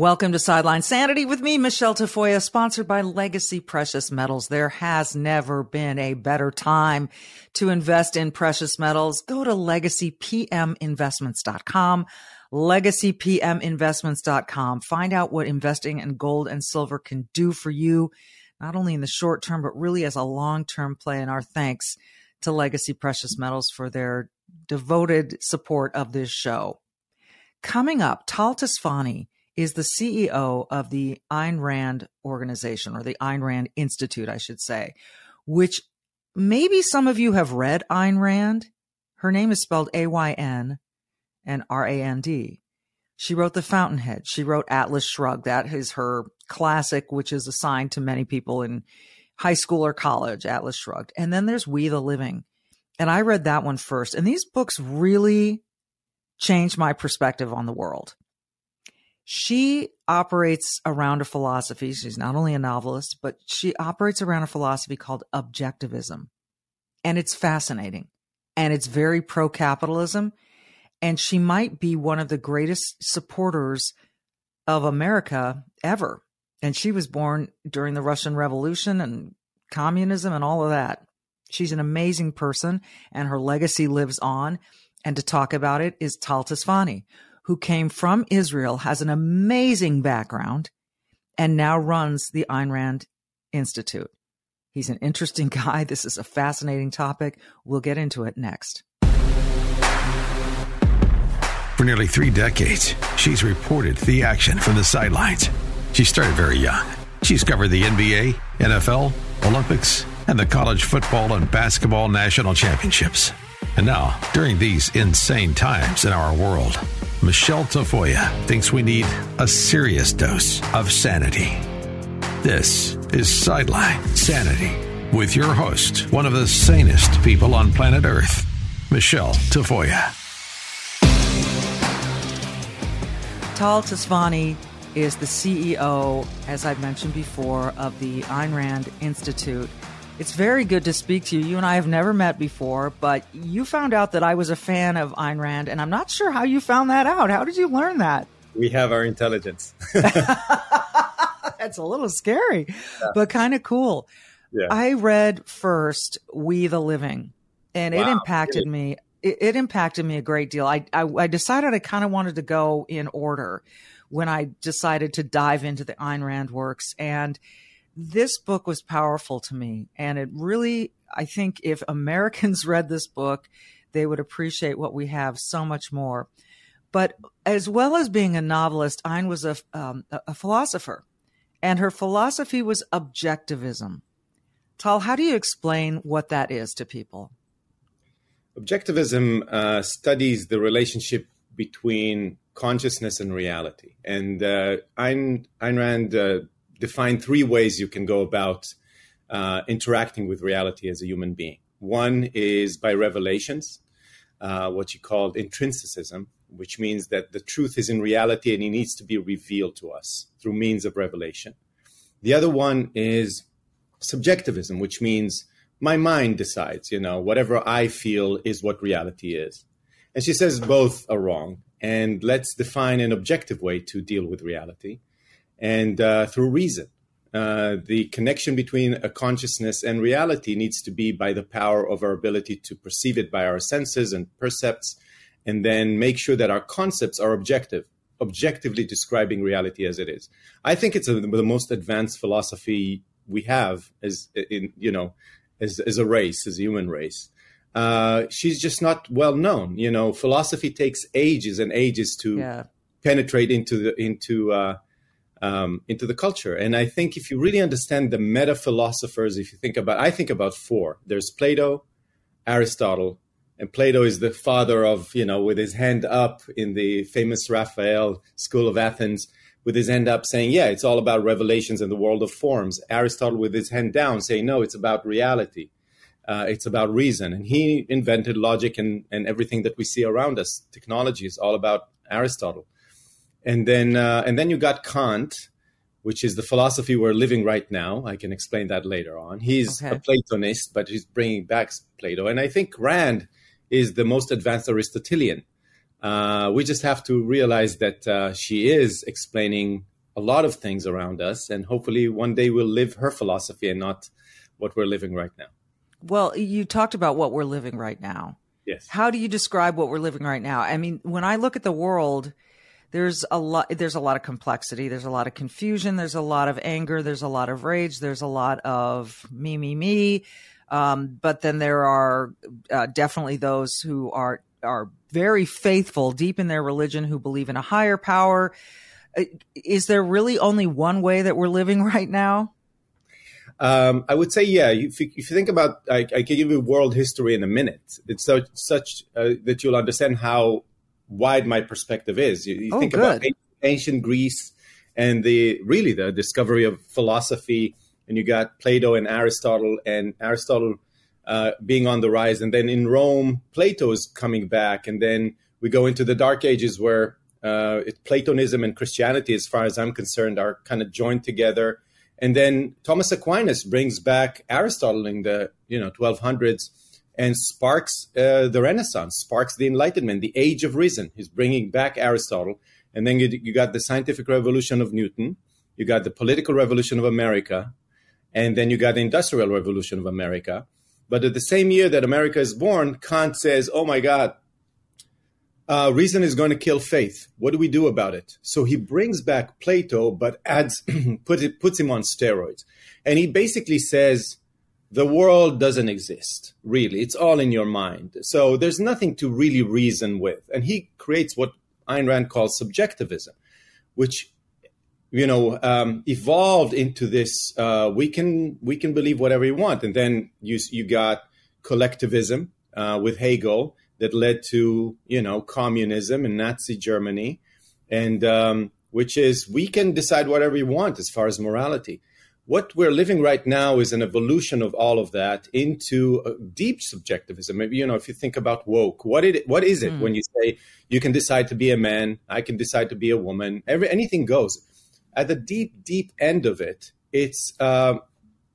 Welcome to Sideline Sanity with me, Michele Tafoya, sponsored by Legacy Precious Metals. There has never been a better time to invest in precious metals. Go to legacypminvestments.com, legacypminvestments.com. Find out what investing in gold and silver can do for you, not only in the short term, but really as a long term play. And our thanks to Legacy Precious Metals for their devoted support of this show. Coming up, Tal Tsfany is the CEO of the Ayn Rand organization or the Ayn Rand Institute, I should say, which maybe some of you have read Ayn Rand. Her name is spelled A Y N and R A N D. She wrote The Fountainhead. She wrote Atlas Shrugged. That is her classic, which is assigned to many people in high school or college, Atlas Shrugged. And then there's We the Living. And I read that one first. And these books really changed my perspective on the world. She operates around a philosophy. She's not only a novelist, but she operates around a philosophy called objectivism. And it's fascinating. And it's very pro capitalism. And she might be one of the greatest supporters of America ever. And she was born during the Russian Revolution and communism and all of that. She's an amazing person and her legacy lives on. And to talk about it is Tal Tsfany, who came from Israel, has an amazing background, and now runs the Ayn Rand Institute. He's an interesting guy. This is a fascinating topic. We'll get into it next. For nearly three decades, she's reported the action from the sidelines. She started very young. She's covered the NBA, NFL, Olympics, and the college football and basketball national championships. And now, during these insane times in our world, Michele Tafoya thinks we need a serious dose of sanity. This is Sideline Sanity with your host, one of the sanest people on planet Earth, Michele Tafoya. Tal Tsfany is the CEO, as I've mentioned before, of the Ayn Rand Institute. It's very good to speak to you. You and I have never met before, but you found out that I was a fan of Ayn Rand, and I'm not sure how you found that out. How did you learn that? We have our intelligence. That's a little scary, yeah. but kind of cool. Yeah. I read first We the Living, and wow, it impacted really? me. It, it, impacted me a great deal. I, I, I decided I kind of wanted to go in order when I decided to dive into the Ayn Rand works. And this book was powerful to me. And it really, I think if Americans read this book, they would appreciate what we have so much more. But as well as being a novelist, Ayn was a, um, a philosopher, and her philosophy was objectivism. Tal, how do you explain what that is to people? Objectivism uh, studies the relationship between consciousness and reality. And uh, Ayn, Ayn Rand uh, define three ways you can go about uh, interacting with reality as a human being. One is by revelations, uh, what you called intrinsicism, which means that the truth is in reality and it needs to be revealed to us through means of revelation. The other one is subjectivism, which means my mind decides, you know, whatever I feel is what reality is. And she says both are wrong. And let's define an objective way to deal with reality and uh, through reason. Uh, the connection between a consciousness and reality needs to be by the power of our ability to perceive it by our senses and percepts, and then make sure that our concepts are objective, objectively describing reality as it is. I think it's a, the most advanced philosophy we have as in you know as, as a race, as a human race. Uh, she's just not well known. You know, philosophy takes ages and ages to yeah. penetrate into the into uh, um, into the culture. And I think if you really understand the meta philosophers, if you think about, I think about four. There's Plato, Aristotle, and Plato is the father of, you know, with his hand up in the famous Raphael School of Athens. with his hand up saying, yeah, it's all about revelations and the world of forms. Aristotle with his hand down saying, no, it's about reality. Uh, it's about reason. And he invented logic and, and everything that we see around us. Technology is all about Aristotle. And then, uh, and then you got Kant, which is the philosophy we're living right now. I can explain that later on. He's okay. a Platonist, but he's bringing back Plato. And I think Rand is the most advanced Aristotelian. Uh, we just have to realize that uh, she is explaining a lot of things around us, and hopefully one day we'll live her philosophy and not what we're living right now. Well, you talked about what we're living right now. Yes. How do you describe what we're living right now? I mean, when I look at the world, there's a lot there's a lot of complexity, there's a lot of confusion, there's a lot of anger, there's a lot of rage, there's a lot of me me me. Um, but then there are uh, definitely those who are are very faithful, deep in their religion, who believe in a higher power. Uh, is there really only one way that we're living right now? Um, I would say, yeah. If you, if you think about, I, I, can give you world history in a minute. It's so, such uh, that you'll understand how wide my perspective is. You, you oh, think good. about ancient Greece and the really the discovery of philosophy, and you got Plato and Aristotle, and Aristotle uh, being on the rise, and then in Rome, Plato's coming back, and then we go into the Dark Ages where uh, Platonism and Christianity, as far as I'm concerned, are kind of joined together and then Thomas Aquinas brings back Aristotle in the you know 1200s and sparks uh, the Renaissance, sparks the Enlightenment, the Age of Reason. He's bringing back Aristotle, and then you, you got the scientific revolution of Newton, you got the political revolution of America, and then you got the industrial revolution of America. But at the same year that America is born, Kant says, "Oh my God, uh, reason is going to kill faith. What do we do about it? So he brings back Plato, but adds put it, puts him on steroids, and he basically says the world doesn't exist really. It's all in your mind. So there's nothing to really reason with, and he creates what Ayn Rand calls subjectivism, which you know um, evolved into this. Uh, we can we can believe whatever we want, and then you you got collectivism uh, with Hegel that led to you know communism and Nazi Germany, and um, which is we can decide whatever we want as far as morality. What we're living right now is an evolution of all of that into deep subjectivism. Maybe you know if you think about woke, what it what is it mm. when you say you can decide to be a man, I can decide to be a woman, every anything goes. At the deep deep end of it, it's uh,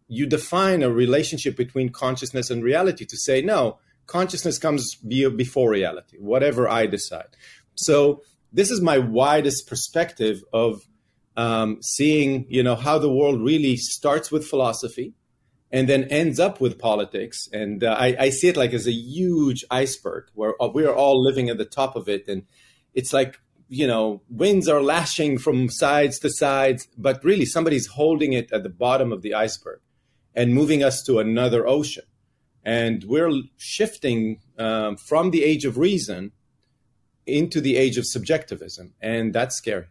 you define a relationship between consciousness and reality to say no consciousness comes before reality, whatever I decide. So this is my widest perspective of um, seeing, you know, how the world really starts with philosophy and then ends up with politics. And uh, I, I, see it like as a huge iceberg where we are all living at the top of it. And it's like, you know, winds are lashing from sides to sides, but really somebody's holding it at the bottom of the iceberg and moving us to another ocean. And we're shifting um, from the age of reason into the age of subjectivism. And that's scary.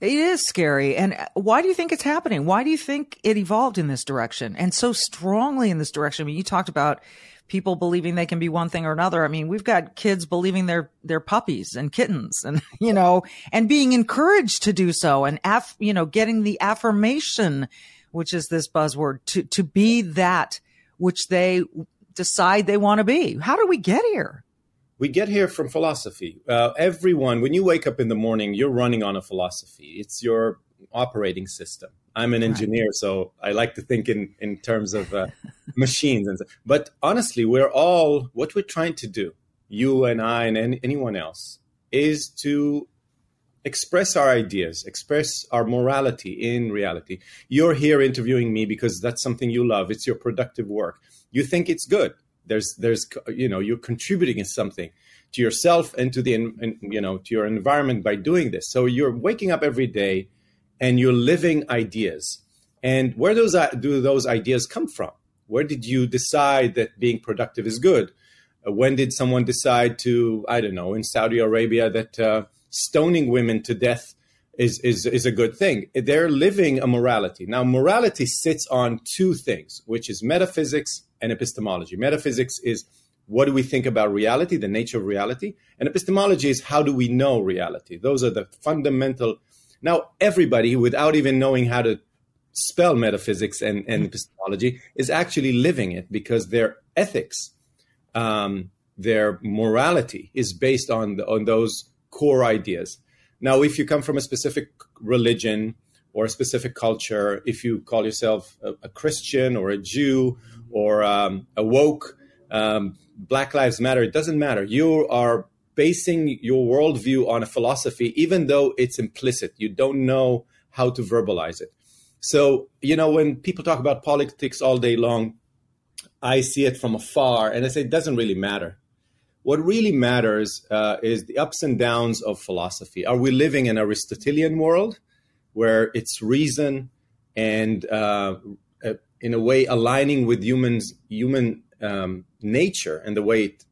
It is scary. And uh, why do you think it's happening? Why do you think it evolved in this direction and so strongly in this direction? I mean, you talked about people believing they can be one thing or another. I mean, we've got kids believing they're, they're puppies and kittens and, you know, and being encouraged to do so and, af, you know, getting the affirmation, which is this buzzword to, to be that which they decide they want to be. How do we get here? We get here from philosophy. Uh, everyone, when you wake up in the morning, you're running on a philosophy. It's your operating system. I'm an engineer, right. so I like to think in, in terms of uh, machines. And but honestly, we're all what we're trying to do. You and I and any, anyone else is to express our ideas, express our morality in reality. You're here interviewing me because that's something you love. It's your productive work. You think it's good. There's, there's, you know, you're contributing in something to yourself and to the, you know, to your environment by doing this. So you're waking up every day and you're living ideas. And where those do those ideas come from? Where did you decide that being productive is good? Uh, when did someone decide to, I don't know, in Saudi Arabia that uh, stoning women to death is, is, is a good thing. They're living a morality. Now, morality sits on two things, which is metaphysics and epistemology. Metaphysics is what do we think about reality, the nature of reality, and epistemology is how do we know reality. Those are the fundamental Now, everybody, without even knowing how to spell metaphysics and, and epistemology, is actually living it because their ethics, um, their morality is based on, the, on those core ideas. Now, if you come from a specific religion or a specific culture, if you call yourself a, a Christian or a Jew or um, a woke, um, Black Lives Matter, it doesn't matter. You are basing your worldview on a philosophy, even though it's implicit. You don't know how to verbalize it. So, you know, when people talk about politics all day long, I see it from afar and I say it doesn't really matter. What really matters uh, is the ups and downs of philosophy. Are we living in an Aristotelian world where it's reason and, uh, uh, in a way, aligning with humans, human um, nature and the way it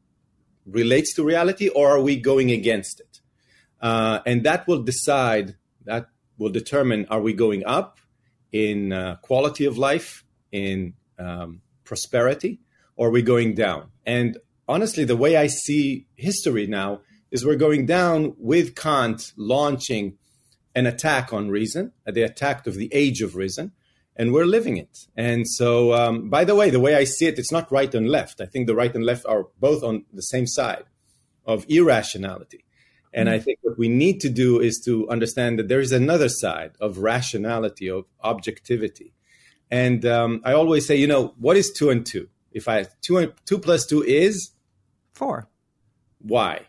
relates to reality, or are we going against it? Uh, and that will decide, that will determine are we going up in uh, quality of life, in um, prosperity, or are we going down? And honestly, the way I see history now is we're going down with Kant launching an attack on reason, the attack of the age of reason, and we're living it. And so, um, by the way, the way I see it, it's not right and left. I think the right and left are both on the same side of irrationality. And mm-hmm. I think what we need to do is to understand that there is another side of rationality, of objectivity. And um, I always say, you know, what is two and two? If I two and two plus two is four. Why?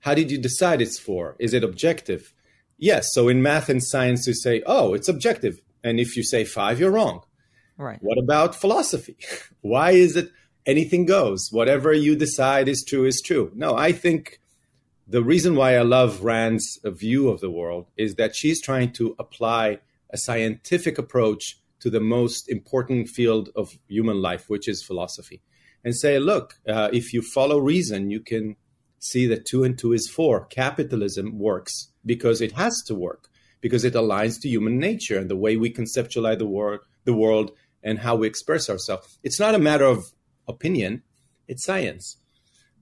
How did you decide it's four? Is it objective? Yes. So in math and science, you say, oh, it's objective. And if you say five, you're wrong. Right. What about philosophy? Why is it anything goes? Whatever you decide is true is true. No, I think the reason why I love Rand's view of the world is that she's trying to apply a scientific approach to the most important field of human life, which is philosophy, and say, look, uh, if you follow reason, you can see that two and two is four. Capitalism works because it has to work because it aligns to human nature and the way we conceptualize the world, the world and how we express ourselves. It's not a matter of opinion; it's science.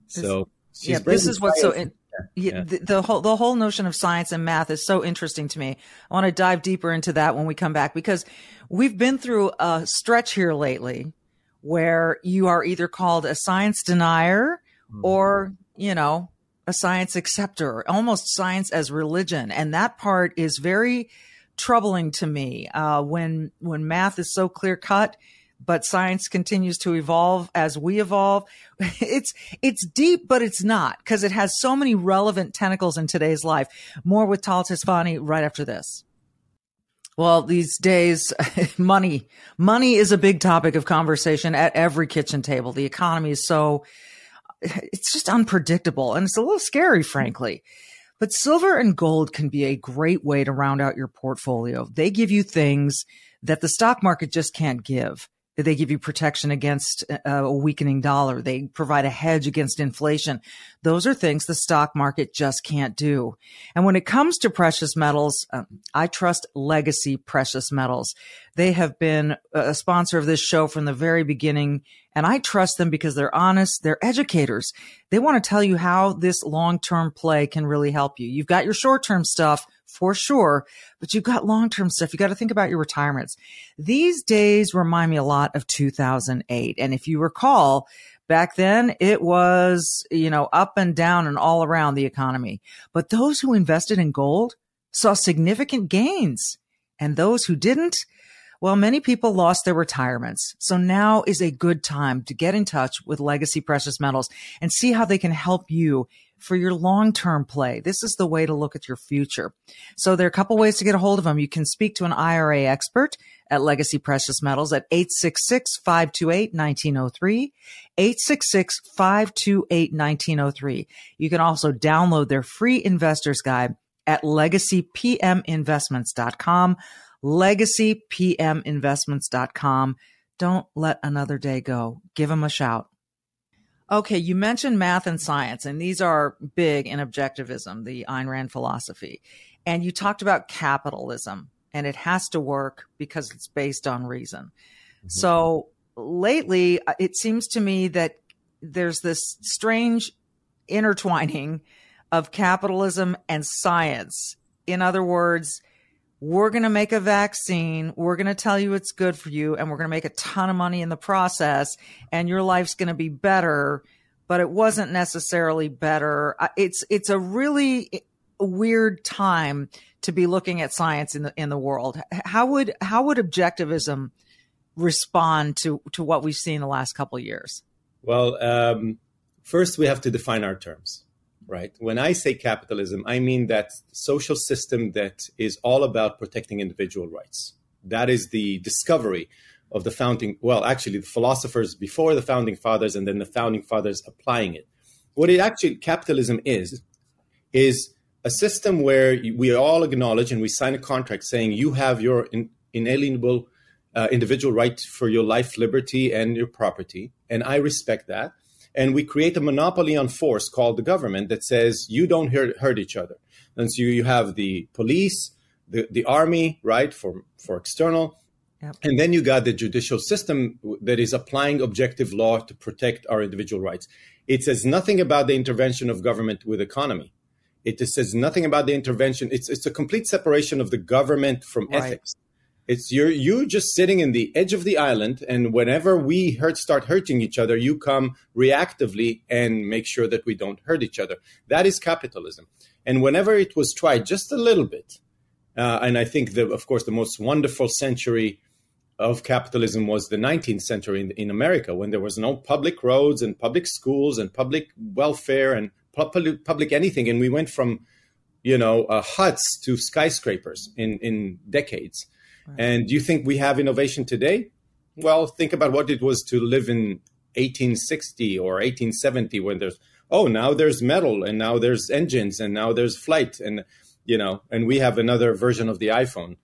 So yeah, this is what's so. In- yeah. The, the, whole the whole notion of science and math is so interesting to me. I want to dive deeper into that when we come back because we've been through a stretch here lately where you are either called a science denier mm-hmm. or you know a science acceptor, almost science as religion. And that part is very troubling to me uh, when when math is so clear cut but science continues to evolve as we evolve. It's, it's deep, but it's not because it has so many relevant tentacles in today's life. More with Tal Tsfany right after this. Well, these days, money, money is a big topic of conversation at every kitchen table. The economy is so it's just unpredictable and it's a little scary, frankly. But silver and gold can be a great way to round out your portfolio. They give you things that the stock market just can't give. They give you protection against uh, a weakening dollar. They provide a hedge against inflation. Those are things the stock market just can't do. And when it comes to precious metals, um, I trust Legacy Precious Metals. They have been a sponsor of this show from the very beginning. And I trust them because they're honest. They're educators. They want to tell you how this long-term play can really help you. You've got your short-term stuff for sure, but you've got long term stuff. You got to think about your retirements. These days remind me a lot of 2008. And if you recall, back then it was, you know, up and down and all around the economy. But those who invested in gold saw significant gains. And those who didn't, well, many people lost their retirements. So now is a good time to get in touch with Legacy Precious Metals and see how they can help you for your long-term play. This is the way to look at your future. So there are a couple ways to get a hold of them. You can speak to an IRA expert at Legacy Precious Metals at 866-528-1903, 866-528-1903. You can also download their free investor's guide at legacypminvestments.com, legacypminvestments.com. Don't let another day go. Give them a shout. Okay, you mentioned math and science, and these are big in objectivism, the Ayn Rand philosophy. And you talked about capitalism, and it has to work because it's based on reason. Mm-hmm. So lately, uh, it seems to me that there's this strange intertwining of capitalism and science. In other words, we're going to make a vaccine. We're going to tell you it's good for you and we're going to make a ton of money in the process and your life's going to be better. But it wasn't necessarily better. It's, it's a really weird time to be looking at science in the, in the world. How would, how would objectivism respond to, to what we've seen the last couple of years? Well, um, first we have to define our terms right? When I say capitalism, I mean that social system that is all about protecting individual rights. That is the discovery of the founding, well, actually, the philosophers before the founding fathers and then the founding fathers applying it. What it actually, capitalism is, is a system where we all acknowledge and we sign a contract saying you have your in, inalienable uh, individual right for your life, liberty, and your property. And I respect that and we create a monopoly on force called the government that says you don't hurt, hurt each other. And so you have the police, the, the army, right, for, for external. Yep. And then you got the judicial system that is applying objective law to protect our individual rights. It says nothing about the intervention of government with economy. It says nothing about the intervention. It's, it's a complete separation of the government from right. ethics. It's you're you just sitting in the edge of the island, and whenever we hurt start hurting each other, you come reactively and make sure that we don't hurt each other. That is capitalism. And whenever it was tried, just a little bit, uh, and I think the, of course, the most wonderful century of capitalism was the 19th century in, in America, when there was no public roads and public schools and public welfare and public, public anything, and we went from you know uh, huts to skyscrapers in in decades and do you think we have innovation today? Well, think about what it was to live in 1860 or 1870 when there's oh now there's metal and now there's engines and now there's flight and you know and we have another version of the iphone.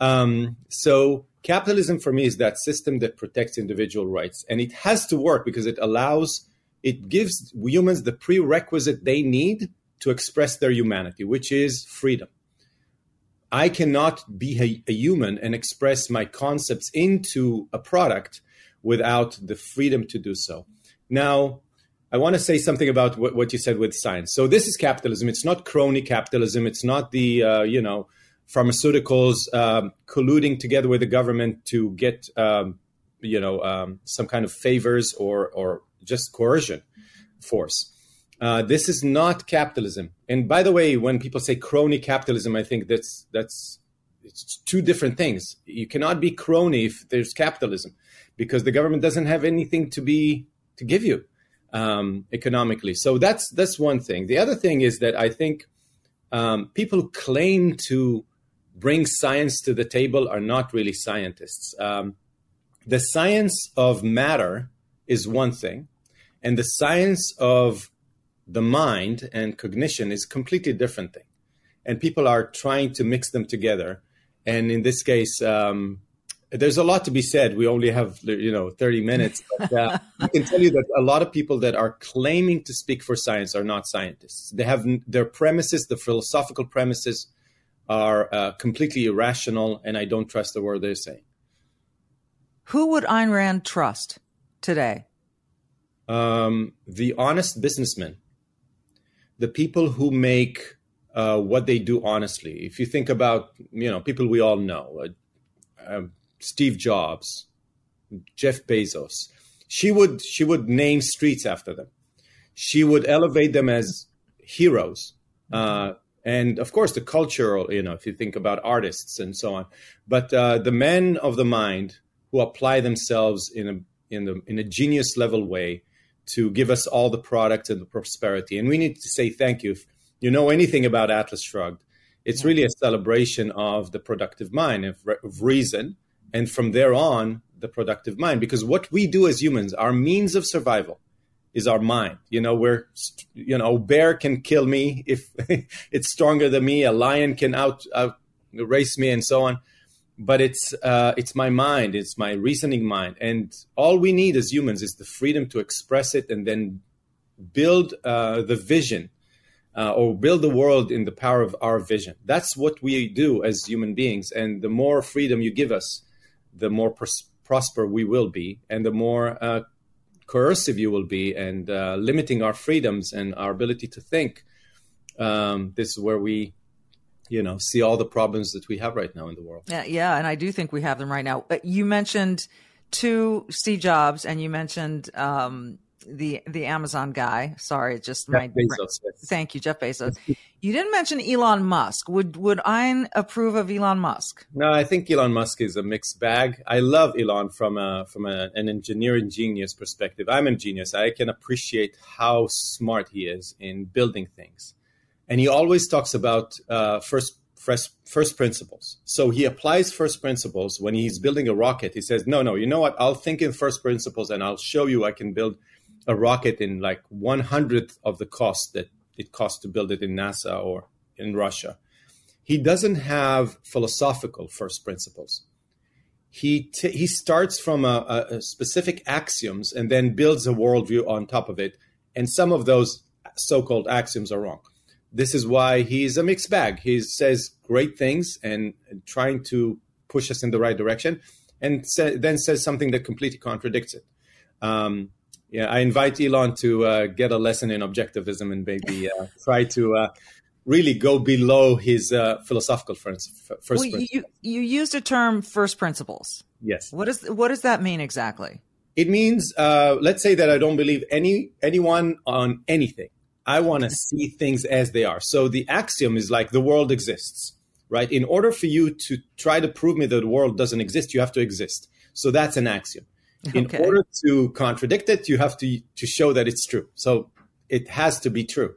Um, so capitalism for me is that system that protects individual rights. And it has to work because it allows it gives humans the prerequisite they need to express their humanity which is freedom I cannot be a, a, human and express my concepts into a product without the freedom to do so. Now, I want to say something about what, what you said with science. So this is capitalism. It's not crony capitalism. It's not the uh, you know pharmaceuticals um, colluding together with the government to get um, you know um, some kind of favors or or just coercion force. Uh, this is not capitalism. And by the way, when people say crony capitalism, I think that's that's it's two different things. You cannot be crony if there's capitalism, because the government doesn't have anything to be to give you um, economically. So that's that's one thing. The other thing is that I think um, people who claim to bring science to the table are not really scientists. Um, the science of matter is one thing, and the science of the mind and cognition is a completely different thing. And people are trying to mix them together. And in this case, um, there's a lot to be said. We only have, you know, 30 minutes. But uh, I can tell you that a lot of people that are claiming to speak for science are not scientists. They have their premises, the philosophical premises, are uh, completely irrational, and I don't trust the word they're saying. Who would Ayn Rand trust today? Um, the honest businessman the people who make uh, what they do honestly. If you think about, you know, people we all know, uh, uh, Steve Jobs, Jeff Bezos, she would she would name streets after them. She would elevate them as heroes. Uh, and of course, the cultural, you know, if you think about artists and so on, but uh, the men of the mind who apply themselves in a in the in a genius level way to give us all the product and the prosperity. And we need to say thank you. If you know anything about Atlas Shrugged, it's really a celebration of the productive mind, of, of reason, and from there on, the productive mind. Because what we do as humans, our means of survival, is our mind. You know, we're, you know, a bear can kill me if it's stronger than me. A lion can out, out race me, and so on but it's uh, it's my mind, it's my reasoning mind, and all we need as humans is the freedom to express it and then build uh, the vision uh, or build the world in the power of our vision. That's what we do as human beings, and the more freedom you give us, the more pros- prosper we will be, and the more uh, coercive you will be, and uh, limiting our freedoms and our ability to think. Um, this is where we you know see all the problems that we have right now in the world. Yeah, yeah, and I do think we have them right now. You mentioned two Steve Jobs, and you mentioned um, the the Amazon guy. Sorry, just Jeff my Bezos, yes. thank you, Jeff Bezos. You didn't mention Elon Musk. Would would I approve of Elon Musk? No, I think Elon Musk is a mixed bag. I love Elon from a from a, an engineering genius perspective. I'm a genius. I can appreciate how smart he is in building things, and he always talks about uh, first first, first principles. So he applies first principles when he's building a rocket. He says, "No, no, you know what? I'll think in first principles, and I'll show you I can build." a rocket in like one hundredth of the cost that it costs to build it in NASA or in Russia. He doesn't have philosophical first principles. He t- he starts from a, a, specific axioms and then builds a worldview on top of it. And some of those so-called axioms are wrong. This is why he's a mixed bag. He says great things and, trying to push us in the right direction, and sa- then says something that completely contradicts it. Um, yeah, I invite Elon to uh, get a lesson in objectivism and maybe uh, try to uh, really go below his uh, philosophical first, first well, you, you used a term first principles. Yes. What does what does that mean exactly? It means uh, let's say that I don't believe any anyone on anything. I want to see things as they are. So the axiom is like the world exists, right? In order for you to try to prove me that the world doesn't exist, you have to exist. So that's an axiom. In okay. order to contradict it, you have to to show that it's true. So it has to be true.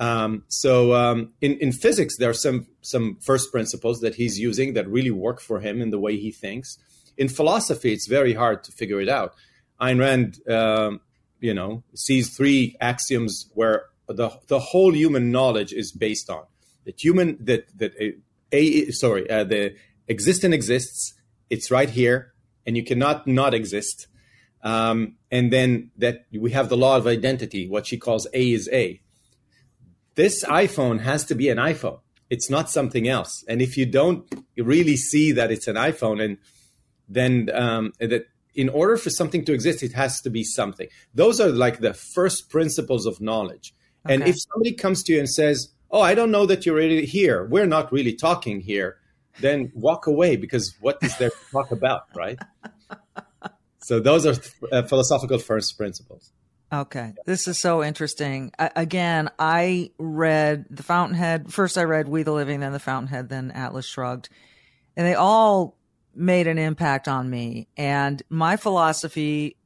Um, so um, in in physics, there are some some first principles that he's using that really work for him in the way he thinks. In philosophy, it's very hard to figure it out. Ayn Rand, um, you know, sees three axioms where the the whole human knowledge is based on that human that that a, a sorry uh, the existent exists. It's right here and you cannot not exist. Um, and then that we have the law of identity, what she calls A is A. This iPhone has to be an iPhone. It's not something else. And if you don't really see that it's an iPhone, and then um, that in order for something to exist, it has to be something. Those are like the first principles of knowledge. Okay. And if somebody comes to you and says, "Oh, I don't know that you're really here. We're not really talking here," then walk away because what is there to talk about, right? so those are uh, philosophical first principles. Okay. This is so interesting. I, again, I read The Fountainhead. First, I read We the Living, then The Fountainhead, then Atlas Shrugged. And they all made an impact on me. And my philosophy,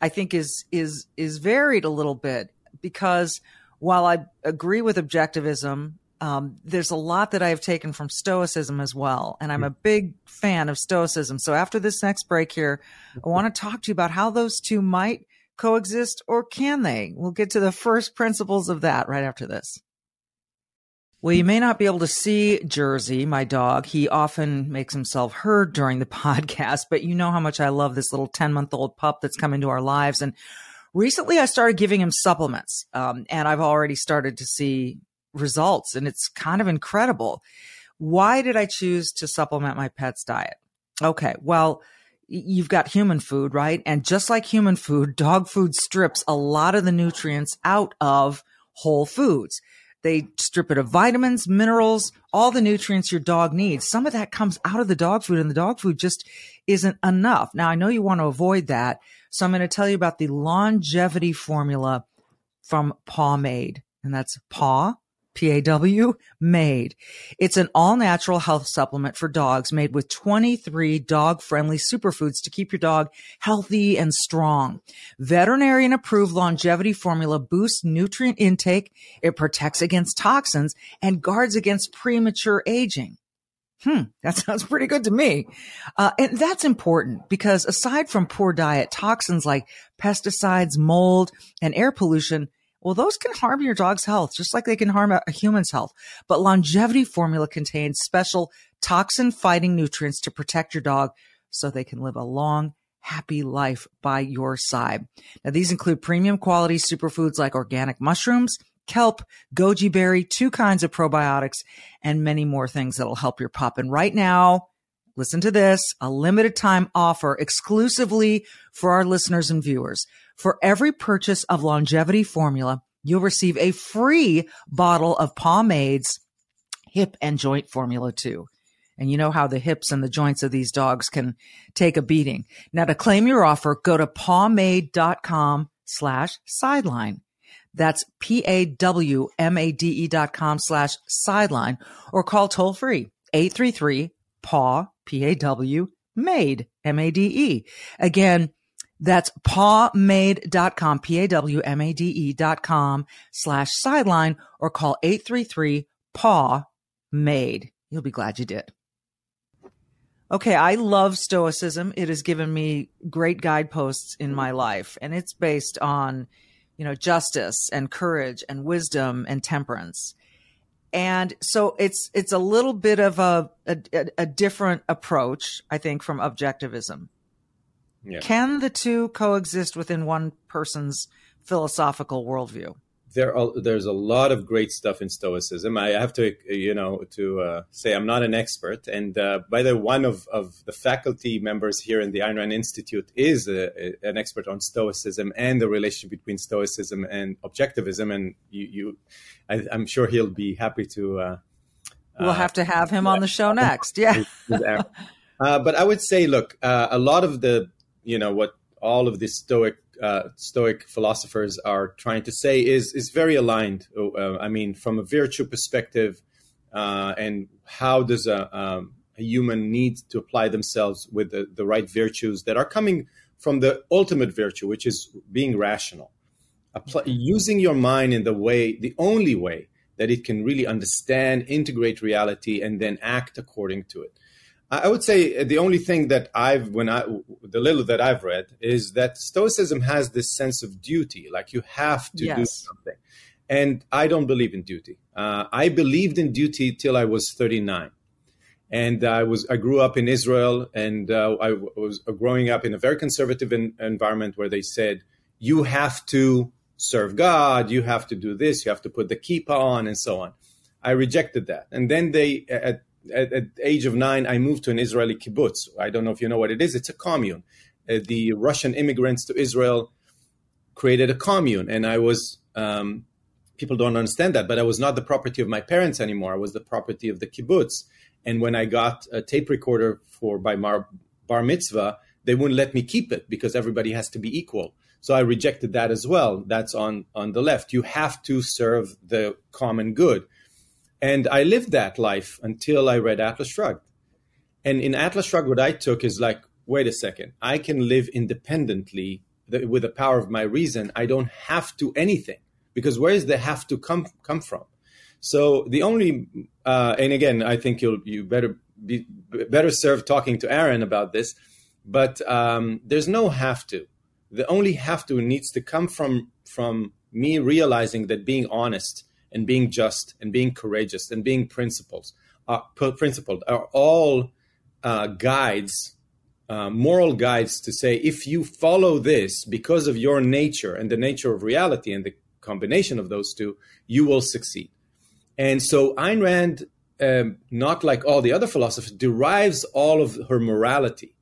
I think, is, is, is varied a little bit because while I agree with objectivism um, there's a lot that I've taken from Stoicism as well. And I'm a big fan of Stoicism. So after this next break here, I want to talk to you about how those two might coexist or can they? We'll get to the first principles of that right after this. Well, you may not be able to see Jersey, my dog. He often makes himself heard during the podcast, but you know how much I love this little 10 month old pup that's come into our lives. And recently I started giving him supplements. Um, and I've already started to see results and it's kind of incredible. Why did I choose to supplement my pet's diet? Okay. Well, you've got human food, right? And just like human food, dog food strips a lot of the nutrients out of whole foods. They strip it of vitamins, minerals, all the nutrients your dog needs. Some of that comes out of the dog food and the dog food just isn't enough. Now I know you want to avoid that. So I'm going to tell you about the longevity formula from Pawmade and that's paw PAW made. It's an all natural health supplement for dogs made with 23 dog friendly superfoods to keep your dog healthy and strong. Veterinarian approved longevity formula boosts nutrient intake. It protects against toxins and guards against premature aging. Hmm, that sounds pretty good to me. Uh, and that's important because aside from poor diet, toxins like pesticides, mold, and air pollution well, those can harm your dog's health, just like they can harm a, a human's health. But longevity formula contains special toxin fighting nutrients to protect your dog so they can live a long, happy life by your side. Now, these include premium quality superfoods like organic mushrooms, kelp, goji berry, two kinds of probiotics, and many more things that'll help your pup. And right now, listen to this, a limited time offer exclusively for our listeners and viewers. For every purchase of longevity formula, you'll receive a free bottle of Pawmade's hip and joint formula too. And you know how the hips and the joints of these dogs can take a beating. Now to claim your offer, go to pawmade.com slash sideline. That's P-A-W-M-A-D-E dot com slash sideline or call toll free 833 paw P-A-W made M-A-D-E. Again, that's pawmade.com, P-A-W-M-A-D-E dot com slash sideline or call 833 paw made. You'll be glad you did. Okay, I love Stoicism. It has given me great guideposts in my life, and it's based on, you know, justice and courage and wisdom and temperance. And so it's it's a little bit of a a, a different approach, I think, from objectivism. Yeah. Can the two coexist within one person's philosophical worldview? There are, there's a lot of great stuff in Stoicism. I have to, you know, to uh, say I'm not an expert. And uh, by the one of, of the faculty members here in the Ayn Rand Institute is a, a, an expert on Stoicism and the relationship between Stoicism and objectivism. And you, you I, am sure he'll be happy to. Uh, we'll have to have him on the show next. Yeah. Uh, but I would say, look, uh, a lot of the, you know, what all of the Stoic uh, Stoic philosophers are trying to say is is very aligned. Uh, I mean, from a virtue perspective, uh, and how does a, um, a, human need to apply themselves with the, the right virtues that are coming from the ultimate virtue, which is being rational, Apply, using your mind in the way, the only way that it can really understand, integrate reality, and then act according to it. I would say the only thing that I've, when I, the little that I've read is that Stoicism has this sense of duty, like you have to yes. do something. And I don't believe in duty. Uh, I believed in duty till I was 39. And I was, I grew up in Israel and uh, I was growing up in a very conservative in, environment where they said, you have to serve God, you have to do this, you have to put the kippah on, and so on. I rejected that. And then they, at at, at age of nine, I moved to an Israeli kibbutz. I don't know if you know what it is. It's a commune. Uh, the Russian immigrants to Israel created a commune, and I was. Um, people don't understand that, but I was not the property of my parents anymore. I was the property of the kibbutz. And when I got a tape recorder for by Mar, bar mitzvah, they wouldn't let me keep it because everybody has to be equal. So I rejected that as well. That's on on the left. You have to serve the common good. And I lived that life until I read Atlas Shrugged. And in Atlas Shrugged, what I took is like, wait a second, I can live independently with the power of my reason. I don't have to anything because where is the have to come come from? So the only, uh, and again, I think you'll you better be better served talking to Aaron about this. But um, there's no have to. The only have to needs to come from from me realizing that being honest and being just and being courageous and being principled, uh, principled are all uh, guides, uh, moral guides to say if you follow this because of your nature and the nature of reality and the combination of those two, you will succeed. And so Ayn Rand, um, not like all the other philosophers, derives all of her morality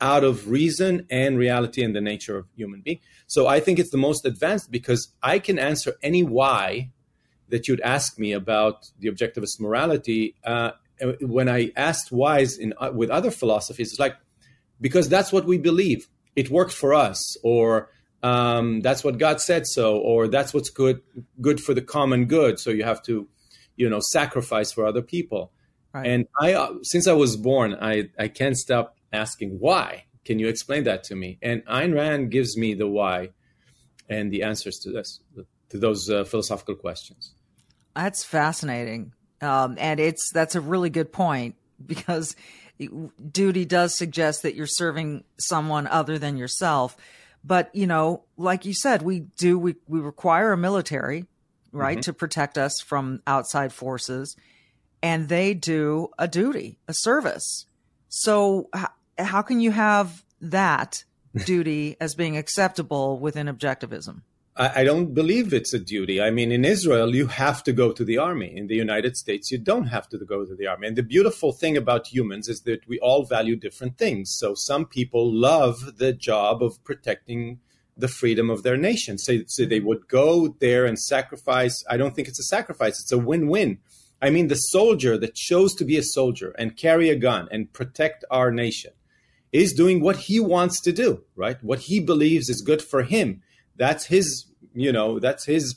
out of reason and reality and the nature of human being. So I think it's the most advanced because I can answer any why that you'd ask me about the objectivist morality, uh, when I asked whys in uh, with other philosophies, it's like because that's what we believe. It worked for us, or um, that's what God said so, or that's what's good good for the common good. So you have to, you know, sacrifice for other people. Right. And I, uh, since I was born, I I can't stop asking why. Can you explain that to me? And Ayn Rand gives me the why and the answers to this to those uh, philosophical questions. That's fascinating. Um, and it's that's a really good point because duty does suggest that you're serving someone other than yourself. But you know, like you said, we do we we require a military, right, mm-hmm. to protect us from outside forces, and they do a duty, a service. So h- how can you have that duty as being acceptable within objectivism? I, I don't believe it's a duty. I mean, in Israel, you have to go to the army. In the United States, you don't have to go to the army. And the beautiful thing about humans is that we all value different things. So some people love the job of protecting the freedom of their nation. So, so they would go there and sacrifice. I don't think it's a sacrifice, it's a win win. I mean, the soldier that chose to be a soldier and carry a gun and protect our nation is doing what he wants to do, right? What he believes is good for him. That's his, you know, that's his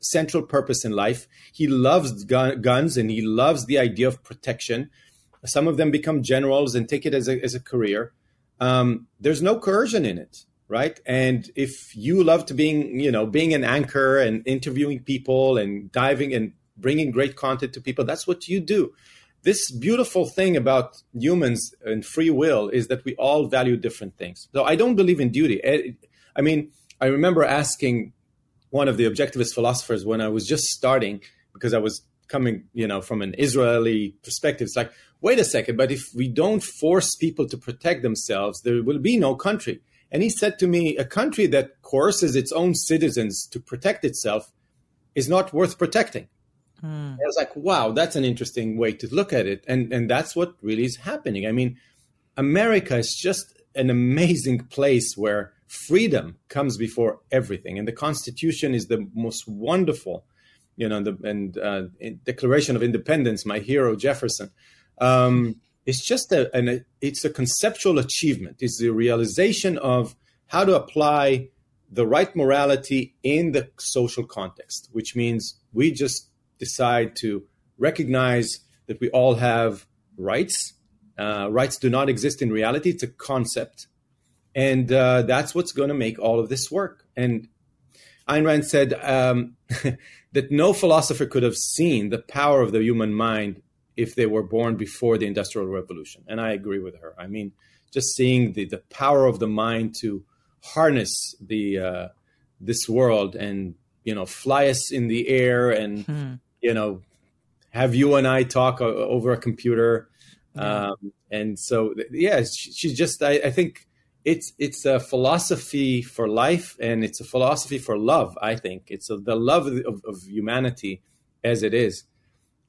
central purpose in life. He loves gun, guns and he loves the idea of protection. Some of them become generals and take it as a, as a career. Um, there's no coercion in it, right? And if you love to being, you know, being an anchor and interviewing people and diving and bringing great content to people, that's what you do. This beautiful thing about humans and free will is that we all value different things. So I don't believe in duty. Eh, I mean, I remember asking one of the objectivist philosophers when I was just starting because I was coming, you know, from an Israeli perspective. It's like, wait a second, but if we don't force people to protect themselves, there will be no country. And he said to me, a country that coerces its own citizens to protect itself is not worth protecting. Mm. I was like, wow, that's an interesting way to look at it. And and that's what really is happening. I mean, America is just an amazing place where freedom comes before everything, and the Constitution is the most wonderful, you know, the and uh, Declaration of Independence, my hero Jefferson. Um, it's just a, an, it's a conceptual achievement. It's the realization of how to apply the right morality in the social context, which means we just decide to recognize that we all have rights. Uh, rights do not exist in reality; it's a concept, and uh, that's what's going to make all of this work. And Ayn Rand said um, that no philosopher could have seen the power of the human mind if they were born before the Industrial Revolution. And I agree with her. I mean, just seeing the, the power of the mind to harness the uh, this world and you know fly us in the air and hmm. you know have you and I talk over a computer. Um, and so, yeah, she's just, I, I think it's it's a philosophy for life and it's a philosophy for love i think. It's a, the love of, of, humanity as it is.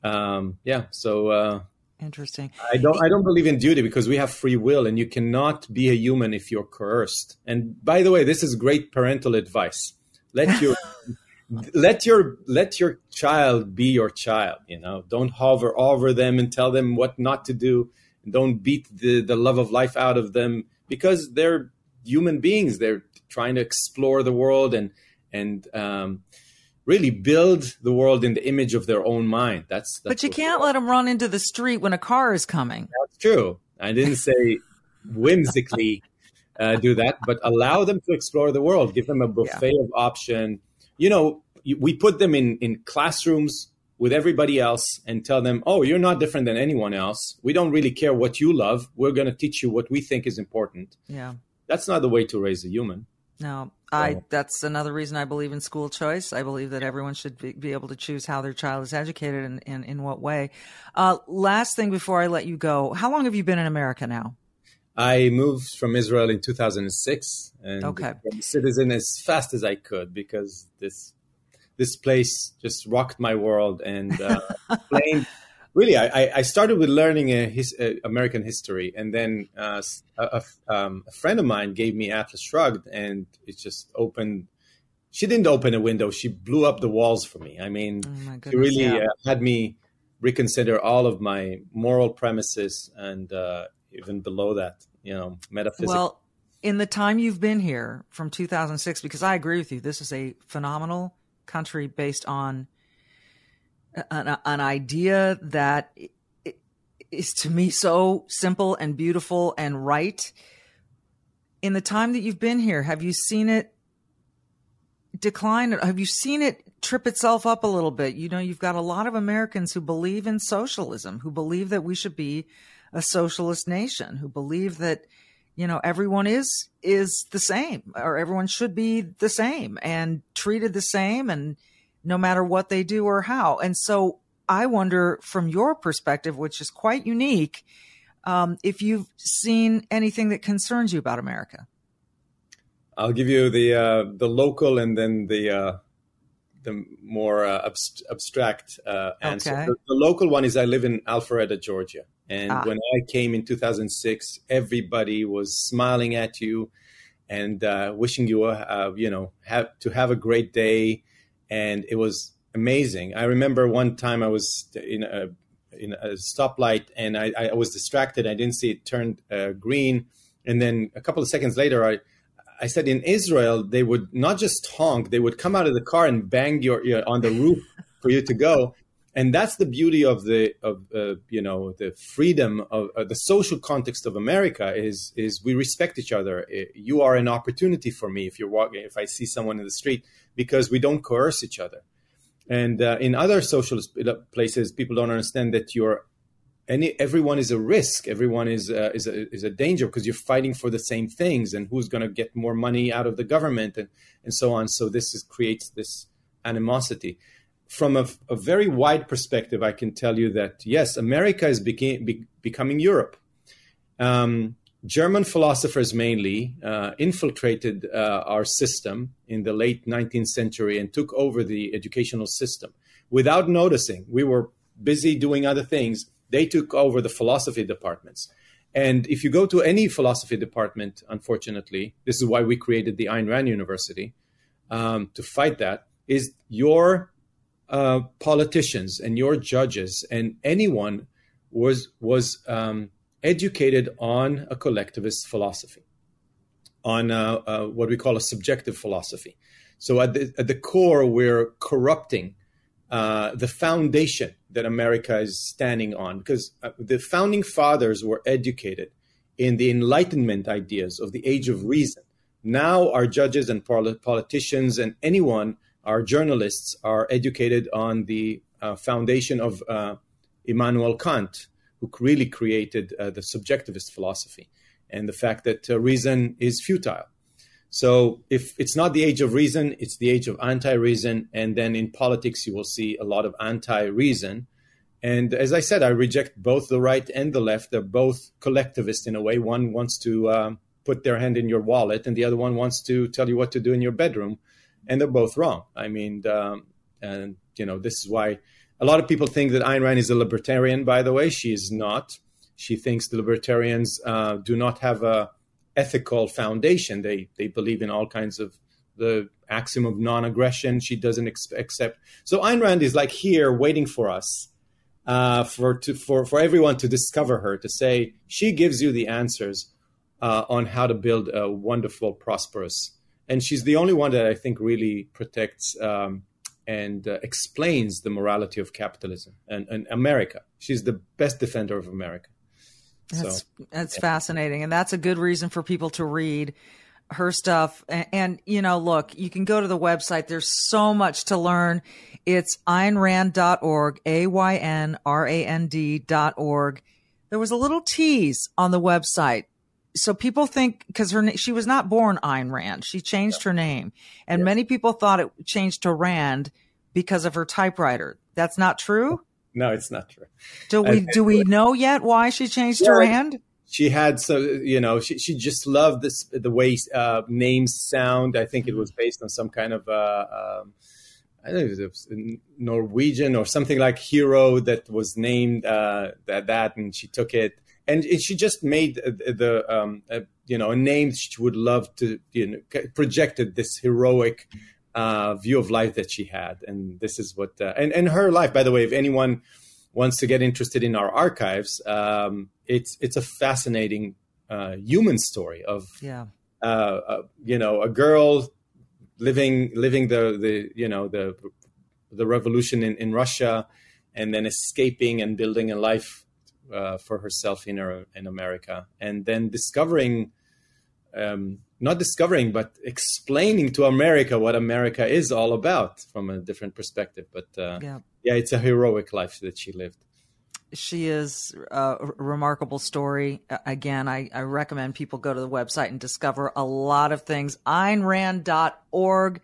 Um, yeah so uh, interesting. I don't i don't believe in duty because we have free will and you cannot be a human if you're coerced and by the way this is great parental advice. Let your let your let your child be your child you know. Don't hover over them and tell them what not to do don't beat the, the love of life out of them because they're human beings. They're trying to explore the world and and um, really build the world in the image of their own mind. That's, that's but you can't let them run into the street when a car is coming. That's true. I didn't say whimsically uh, do that, but allow them to explore the world. Give them a buffet yeah. of option. You know, we put them in in classrooms with everybody else and tell them, oh, you're not different than anyone else. We don't really care what you love. We're going to teach you what we think is important. Yeah. That's not the way to raise a human. No, I. That's another reason I believe in school choice. I believe that everyone should be, be able to choose how their child is educated and, and in what way. Uh, last thing before I let you go, how long have you been in America now? I moved from Israel in 2006 and okay. became a citizen as fast as I could because this this place just rocked my world and uh, explained. Really, I, I started with learning a his, a American history, and then uh, a, um, a, friend of mine gave me Atlas Shrugged, and it just opened. She didn't open a window; she blew up the walls for me. I mean, oh she really yeah. uh, had me reconsider all of my moral premises, and uh, even below that, you know, metaphysics. Well, in the time you've been here from 2006, because I agree with you, this is a phenomenal country based on an, an idea that is to me so simple and beautiful and right. In the time that you've been here, have you seen it decline? Have you seen it trip itself up a little bit? You know, you've got a lot of Americans who believe in socialism, who believe that we should be a socialist nation, who believe that you know everyone is is the same or everyone should be the same and treated the same and no matter what they do or how. And so i wonder from your perspective which is quite unique um, if you've seen anything that concerns you about america. I'll give you the uh, the local and then the uh, the more uh, abst- abstract uh, answer. Okay. the, the local one is i live in alpharetta georgia and ah. when I came in 2006, everybody was smiling at you and uh, wishing you, a, uh, you know, have, to have a great day. And it was amazing. I remember one time I was in a in a stoplight and I, I was distracted. I didn't see it turned uh, green, and then a couple of seconds later, I I said in Israel they would not just honk; they would come out of the car and bang your, your on the roof for you to go. And that's the beauty of the of uh, you know the freedom of uh, the social context of America is is we respect each other. You are an opportunity for me if you're walking if I see someone in the street because we don't coerce each other. And uh, in other social places, people don't understand that you're any everyone is a risk. Everyone is uh, is a, is a danger because you're fighting for the same things, and who's going to get more money out of the government, and and so on. So this is, creates this animosity. From a, a, very wide perspective, I can tell you that yes, America is beca- be, becoming Europe. Um, German philosophers mainly uh, infiltrated uh, our system in the late 19th century and took over the educational system without noticing. We were busy doing other things. They took over the philosophy departments. And if you go to any philosophy department, unfortunately, this is why we created the Ayn Rand University um, to fight that, is your uh, politicians and your judges and anyone was was um, educated on a collectivist philosophy, on uh, uh, what we call a subjective philosophy. So at the, at the core, we're corrupting uh, the foundation that America is standing on because uh, the founding fathers were educated in the Enlightenment ideas of the age of reason. Now, our judges and politicians and anyone, our journalists, are educated on the uh, foundation of uh, Immanuel Kant, who really created uh, the subjectivist philosophy and the fact that uh, reason is futile. So if it's not the age of reason, it's the age of anti-reason, and then in politics you will see a lot of anti-reason. And as I said, I reject both the right and the left. They're both collectivist in a way. One wants to um, put their hand in your wallet, and the other one wants to tell you what to do in your bedroom, and they're both wrong. I mean, um, and you know, this is why a lot of people think that Ayn Rand is a libertarian, by the way. She is not. She thinks the libertarians uh, do not have a ethical foundation. They they believe in all kinds of the axiom of non-aggression. She doesn't ex- accept. So Ayn Rand is like here waiting for us, uh, for to, for for everyone to discover her, to say she gives you the answers uh, on how to build a wonderful, prosperous. And she's the only one that I think really protects um, and uh, explains the morality of capitalism and, and, America. She's the best defender of America. That's so, that's yeah. fascinating, and that's a good reason for people to read her stuff. And, and, you know, look, you can go to the website. There's so much to learn. It's aynrand.org, A Y N R A N D.org. There was a little tease on the website so people think because her she was not born Ayn Rand, she changed her name, and yeah. many people thought it changed to Rand because of her typewriter. That's not true. No, it's not true. Do we do we know yet why she changed yeah, her Rand? She had so you know she she just loved this the way uh, names sound. I think it was based on some kind of. Uh, um, I think it was Norwegian or something like hero that was named uh, that, that, and she took it and she just made the um, you know a name she would love to you know projected this heroic uh, view of life that she had, and this is what uh, and and her life. By the way, if anyone wants to get interested in our archives, um, it's it's a fascinating uh, human story of yeah. Uh, uh, you know a girl living living the the you know the the revolution in, in Russia and then escaping and building a life uh, for herself in her, in America, and then discovering, um, not discovering, but explaining to America what America is all about from a different perspective. But uh, yeah. yeah, it's a heroic life that she lived. She is a remarkable story. Again, I, I recommend people go to the website and discover a lot of things. AynRand.org.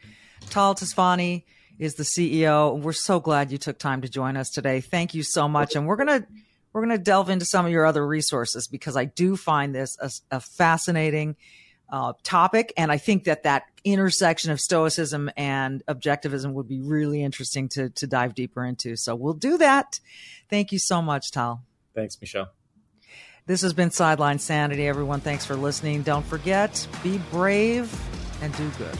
Tal Tsfany is the CEO. We're so glad you took time to join us today. Thank you so much. And we're going to we're going to delve into some of your other resources because I do find this a, a fascinating uh, topic. And I think that that intersection of stoicism and objectivism would be really interesting to, to dive deeper into. So we'll do that. Thank you so much, Tal. Thanks, Michele. This has been Sideline Sanity, everyone. Thanks for listening. Don't forget, be brave and do good.